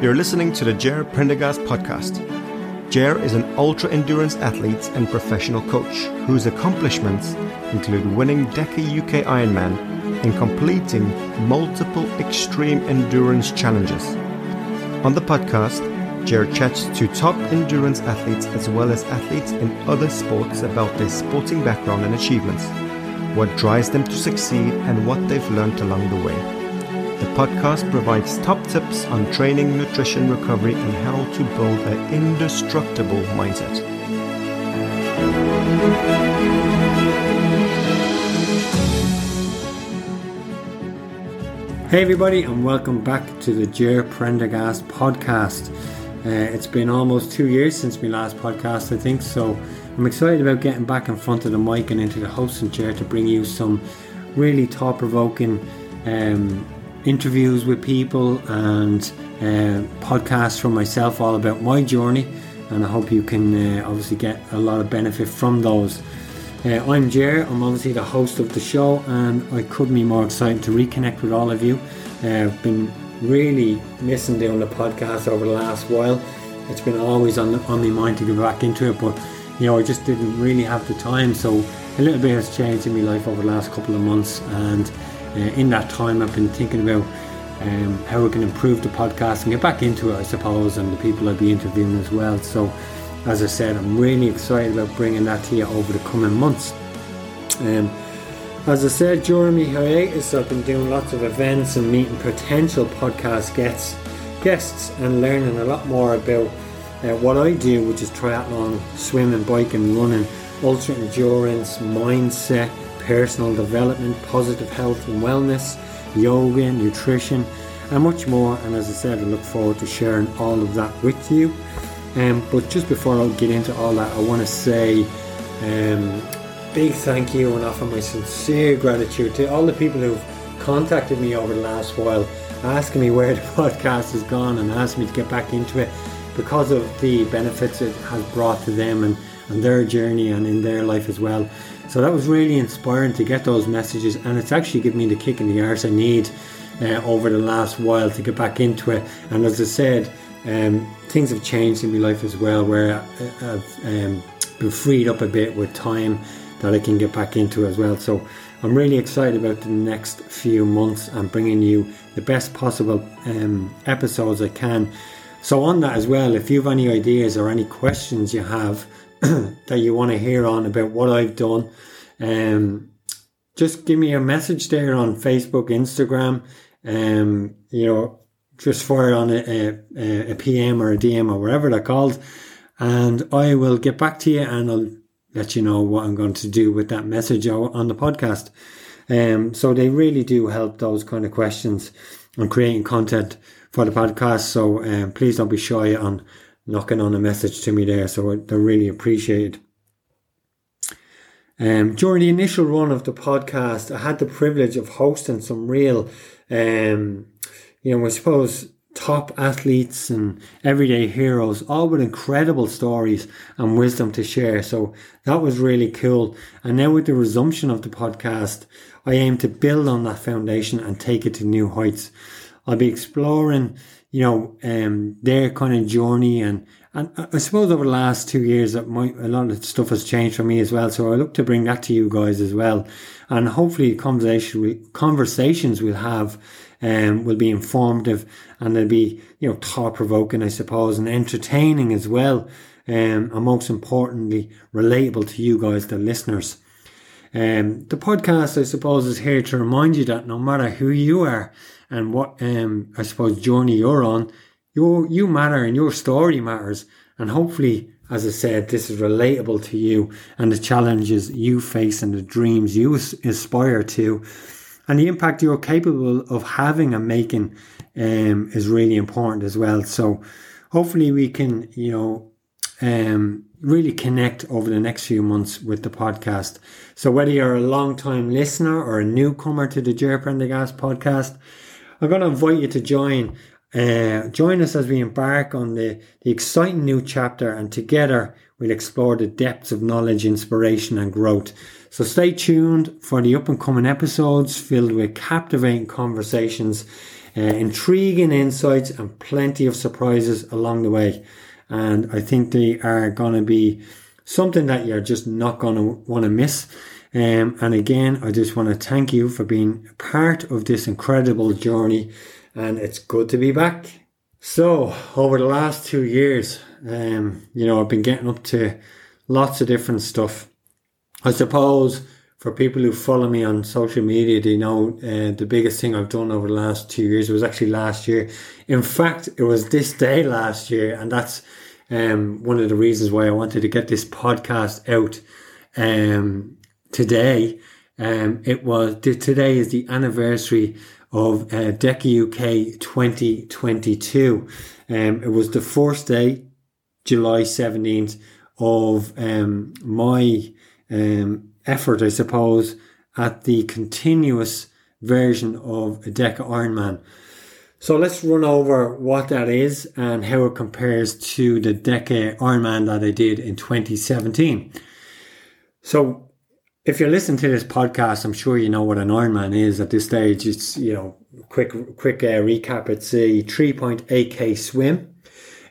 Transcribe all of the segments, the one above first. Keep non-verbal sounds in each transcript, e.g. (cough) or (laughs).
You're listening to the Ger Prendergast podcast. Ger is an ultra endurance athlete and professional coach whose accomplishments include winning DECA UK Ironman and completing multiple extreme endurance challenges. On the podcast, Ger chats to top endurance athletes as well as athletes in other sports about their sporting background and achievements, what drives them to succeed, and what they've learned along the way. The podcast provides top tips on training, nutrition, recovery, and how to build an indestructible mindset. Hey, everybody, and welcome back to the Ger Prendergast podcast. Uh, it's been almost two years since my last podcast, I think, so I'm excited about getting back in front of the mic and into the hosting chair to bring you some really thought provoking um, interviews with people and uh, podcasts from myself all about my journey. And I hope you can uh, obviously get a lot of benefit from those. Uh, I'm Ger, I'm obviously the host of the show, and I couldn't be more excited to reconnect with all of you. Uh, I've been really missing doing the podcast over the last while. It's been always on, on my mind to get back into it, but you know, I just didn't really have the time. So a little bit has changed in my life over the last couple of months, and uh, in that time, I've been thinking about um, how we can improve the podcast and get back into it, I suppose, and the people I'll be interviewing as well. So as I said, I'm really excited about bringing that to you over the coming months. Um, as I said, during my hiatus, I've been doing lots of events and meeting potential podcast guests, guests, and learning a lot more about uh, what I do, which is triathlon, swimming, biking, running, ultra endurance, mindset, personal development, positive health and wellness, yoga, nutrition, and much more. And as I said, I look forward to sharing all of that with you. Um, but just before I get into all that, I want to say um, big thank you and offer my sincere gratitude to all the people who've contacted me over the last while, asking me where the (laughs) podcast has gone and asking me to get back into it because of the benefits it has brought to them and, and their journey and in their life as well. So that was really inspiring to get those messages, and it's actually given me the kick in the arse I need uh, over the last while to get back into it. And as I said, um, things have changed in my life as well, where I've um, been freed up a bit with time that I can get back into as well. So I'm really excited about the next few months and bringing you the best possible um, episodes I can. So on that as well, if you have any ideas or any questions you have (clears throat) that you want to hear on about what I've done, um, just give me a message there on Facebook, Instagram. Um, you know, just fire on a, a, a PM or a DM or whatever they're called, and I will get back to you and I'll let you know what I'm going to do with that message on the podcast. Um, so they really do help those kind of questions on creating content for the podcast. So um, please don't be shy on knocking on a message to me there. So they're really appreciated. Um, during the initial run of the podcast, I had the privilege of hosting some real um, you know, I suppose top athletes and everyday heroes, all with incredible stories and wisdom to share. So that was really cool. And now with the resumption of the podcast, I aim to build on that foundation and take it to new heights. I'll be exploring, you know, um, their kind of journey and and I suppose over the last two years that my, a lot of stuff has changed for me as well. So I look to bring that to you guys as well. And hopefully conversation, conversations we'll have um, will be informative and they'll be, you know, thought provoking, I suppose, and entertaining as well. Um, and most importantly, relatable to you guys, the listeners. Um, the podcast, I suppose, is here to remind you that no matter who you are and what, um, I suppose, journey you're on, you you matter and your story matters. And hopefully, as I said, this is relatable to you and the challenges you face and the dreams you aspire to and the impact you're capable of having and making um, is really important as well. So hopefully we can, you know, um, really connect over the next few months with the podcast. So whether you're a long time listener or a newcomer to the Ger Prendergast podcast, I'm going to invite you to join. Uh, join us as we embark on the, the exciting new chapter and together we'll explore the depths of knowledge, inspiration and growth. So stay tuned for the up and coming episodes filled with captivating conversations uh, intriguing insights and plenty of surprises along the way. And I think they are going to be something that you're just not going to want to miss. Um, and again, I just want to thank you for being part of this incredible journey. And it's good to be back. So, over the last two years, um, you know, I've been getting up to lots of different stuff. I suppose for people who follow me on social media, they know uh, the biggest thing I've done over the last two years was actually last year. In fact, it was this day last year, and that's um, one of the reasons why I wanted to get this podcast out um, today. Um, it was today is the anniversary of uh, DECA UK 2022. Um, it was the first day, July 17th, of um, my um, effort, I suppose, at the continuous version of a DECA Ironman. So let's run over what that is and how it compares to the DECA Ironman that I did in 2017. So if you're listening to this podcast, I'm sure you know what an Ironman is at this stage. It's, you know, quick, quick uh, recap. It's a 3.8k swim.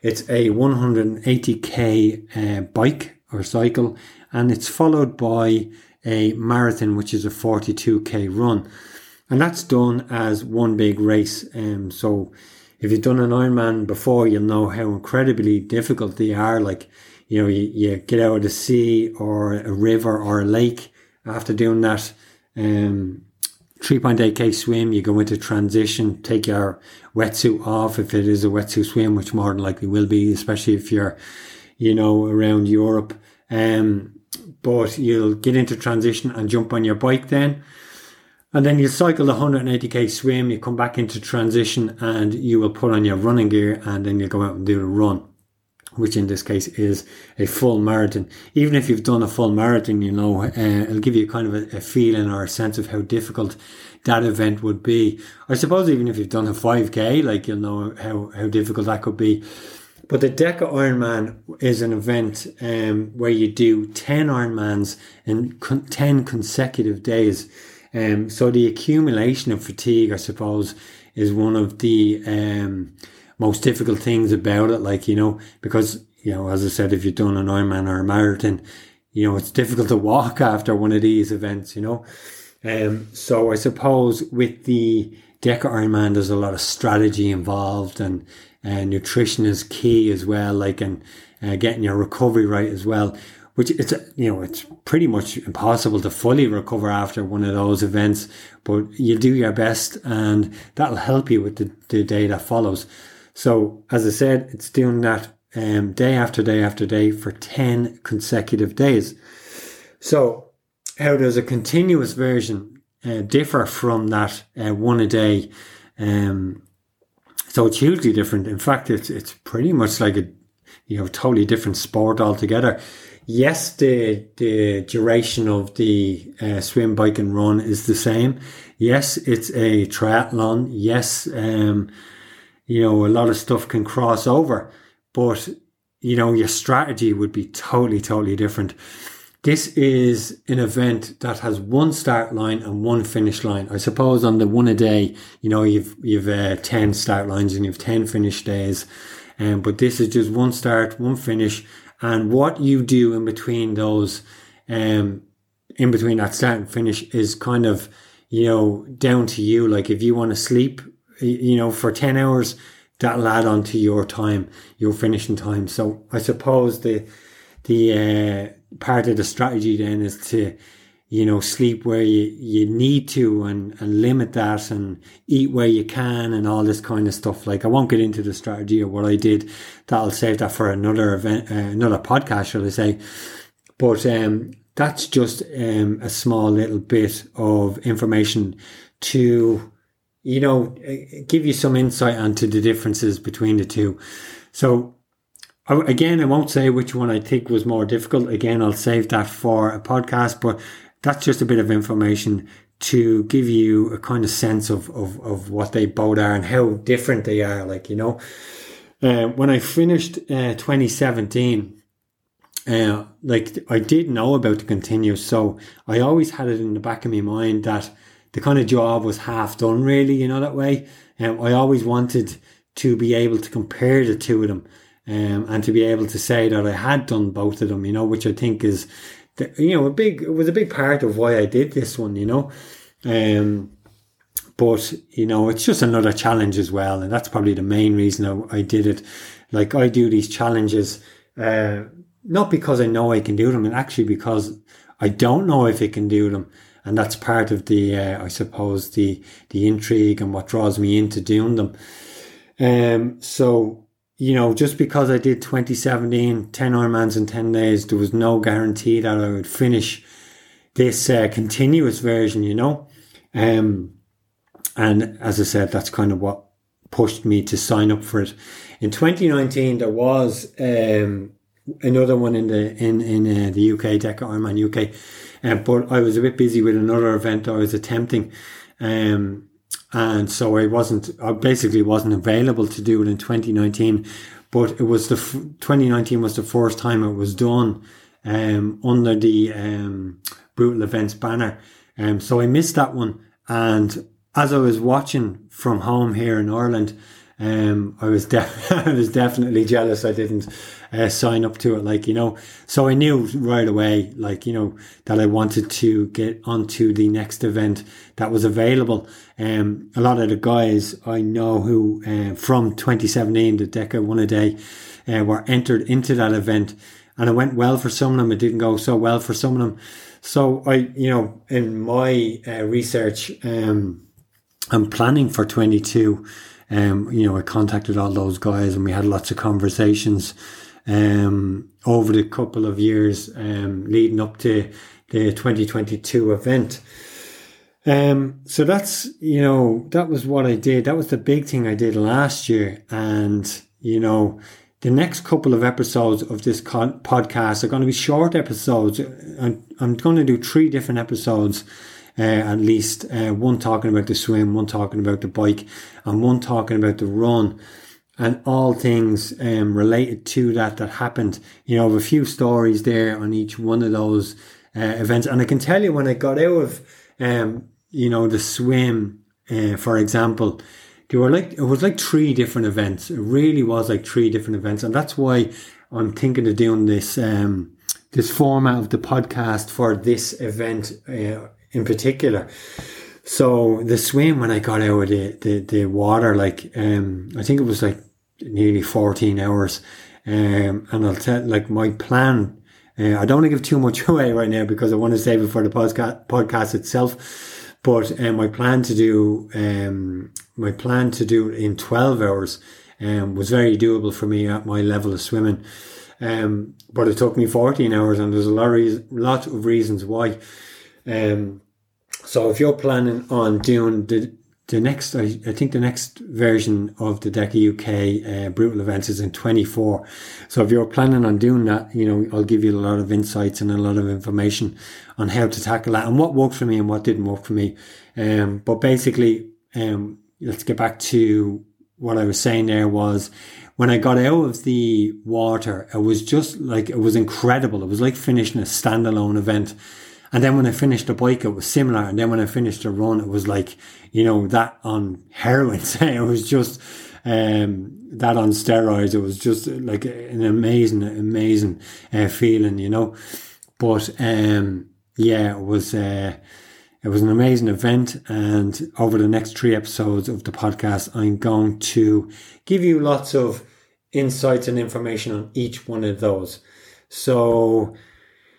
It's a 180k uh, bike or cycle, and it's followed by a marathon, which is a 42k run. And that's done as one big race. Um, so if you've done an Ironman before, you'll know how incredibly difficult they are. Like, you know, you, you get out of the sea or a river or a lake after doing that um, 3.8k swim, you go into transition, take your wetsuit off if it is a wetsuit swim, which more than likely will be, especially if you're, you know, around Europe. Um, but you'll get into transition and jump on your bike then. And then you cycle the 180k swim, you come back into transition and you will put on your running gear and then you go out and do the run, which in this case is a full marathon. Even if you've done a full marathon, you know, uh, it'll give you kind of a, a feeling or a sense of how difficult that event would be. I suppose even if you've done a 5k, like you'll know how, how difficult that could be. But the DECA Ironman is an event um, where you do 10 Ironmans in con- 10 consecutive days. Um, so the accumulation of fatigue, I suppose, is one of the um, most difficult things about it. Like, you know, because, you know, as I said, if you've done an Ironman or a marathon, you know, it's difficult to walk (laughs) after one of these events, you know. Um, so I suppose with the DECA Ironman, there's a lot of strategy involved and nutrition is key as well, like and uh, getting your recovery right as well. Which it's you know it's pretty much impossible to fully recover after one of those events, but you do your best, and that'll help you with the, the day that follows. So as I said, it's doing that um, day after day after day for ten consecutive days. So how does a continuous version uh, differ from that uh, one a day? Um, so it's hugely different. In fact, it's it's pretty much like a you know totally different sport altogether. Yes, the the duration of the uh, swim, bike, and run is the same. Yes, it's a triathlon. Yes, um, you know a lot of stuff can cross over, but you know your strategy would be totally totally different. This is an event that has one start line and one finish line. I suppose on the one a day, you know, you've you've uh, ten start lines and you've ten finish days, um, but this is just one start, one finish, and what you do in between those, um, in between that start and finish is kind of, you know, down to you. Like if you want to sleep, you know, for ten hours, that'll add on to your time, your finishing time. So I suppose the the uh, part of the strategy then is to you know sleep where you, you need to and, and limit that and eat where you can and all this kind of stuff like i won't get into the strategy of what i did that'll save that for another event uh, another podcast shall i say but um, that's just um, a small little bit of information to you know give you some insight onto the differences between the two so Again, I won't say which one I think was more difficult. Again, I'll save that for a podcast, but that's just a bit of information to give you a kind of sense of, of, of what they both are and how different they are. Like, you know, uh, when I finished uh, 2017, uh, like I did know about the continuous, so I always had it in the back of my mind that the kind of job was half done, really, you know, that way. Um, I always wanted to be able to compare the two of them um, and to be able to say that I had done both of them, you know, which I think is, the, you know, a big, it was a big part of why I did this one, you know. Um, but, you know, it's just another challenge as well. And that's probably the main reason I, I did it. Like I do these challenges, uh, not because I know I can do them, and actually because I don't know if I can do them. And that's part of the, uh, I suppose, the, the intrigue and what draws me into doing them. Um, so, you know, just because I did 2017, 10 Ironmans in 10 days, there was no guarantee that I would finish this uh, continuous version, you know. Um, and as I said, that's kind of what pushed me to sign up for it. In 2019, there was um, another one in the in in uh, the UK, Deca Ironman UK, uh, but I was a bit busy with another event I was attempting, um, and so I wasn't. I basically wasn't available to do it in 2019. But it was the 2019 was the first time it was done um, under the um, brutal events banner. Um, so I missed that one, and as I was watching from home here in Ireland, um, I was def- (laughs) I was definitely jealous I didn't uh, sign up to it, like you know. So I knew right away, like you know, that I wanted to get onto the next event that was available. Um, a lot of the guys I know who uh, from 2017, the Deca One a Day, uh, were entered into that event, and it went well for some of them. It didn't go so well for some of them. So I, you know, in my uh, research, um, I'm planning for 22 um, you know, I contacted all those guys and we had lots of conversations um, over the couple of years um, leading up to the 2022 event. Um, so that's, you know, that was what I did. That was the big thing I did last year. And, you know, the next couple of episodes of this podcast are going to be short episodes. I'm, I'm going to do three different episodes uh, at least uh, one talking about the swim, one talking about the bike, and one talking about the run, and all things um, related to that that happened. You know, a few stories there on each one of those uh, events, and I can tell you when I got out of, um, you know, the swim, uh, for example. There were like it was like three different events. It really was like three different events, and that's why I'm thinking of doing this um, this format of the podcast for this event uh, in particular. So the swim when I got out of the, the, the water, like um, I think it was like nearly 14 hours. Um, and I'll tell like my plan. Uh, I don't want to give too much (laughs) away right now because I want to save it for the podcast podcast itself. But um, my plan to do um, my plan to do in 12 hours um, was very doable for me at my level of swimming. Um, but it took me 14 hours, and there's a lot of, lot of reasons why. Um, so if you're planning on doing the the next, I, I think the next version of the Deca UK uh, brutal events is in 24. So if you're planning on doing that, you know, I'll give you a lot of insights and a lot of information on how to tackle that and what worked for me and what didn't work for me. Um, but basically, um, let's get back to what I was saying there was when I got out of the water, it was just like, it was incredible. It was like finishing a standalone event. And then when I finished the bike, it was similar. And then when I finished the run, it was like, you know, that on heroin. (laughs) it was just, um, that on steroids. It was just like an amazing, amazing uh, feeling, you know. But, um, yeah, it was, uh, it was an amazing event. And over the next three episodes of the podcast, I'm going to give you lots of insights and information on each one of those. So,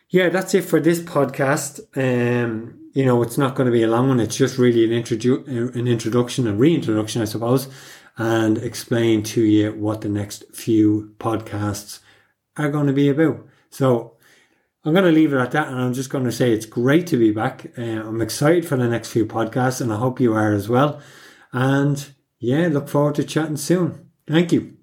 yeah, that's it for this podcast. Um, you know, it's not going to be a long one. It's just really an introdu- an introduction, a reintroduction, I suppose, and explain to you what the next few podcasts are going to be about. So I'm going to leave it at that, and I'm just going to say it's great to be back. Uh, I'm excited for the next few podcasts, and I hope you are as well. And yeah, look forward to chatting soon. Thank you.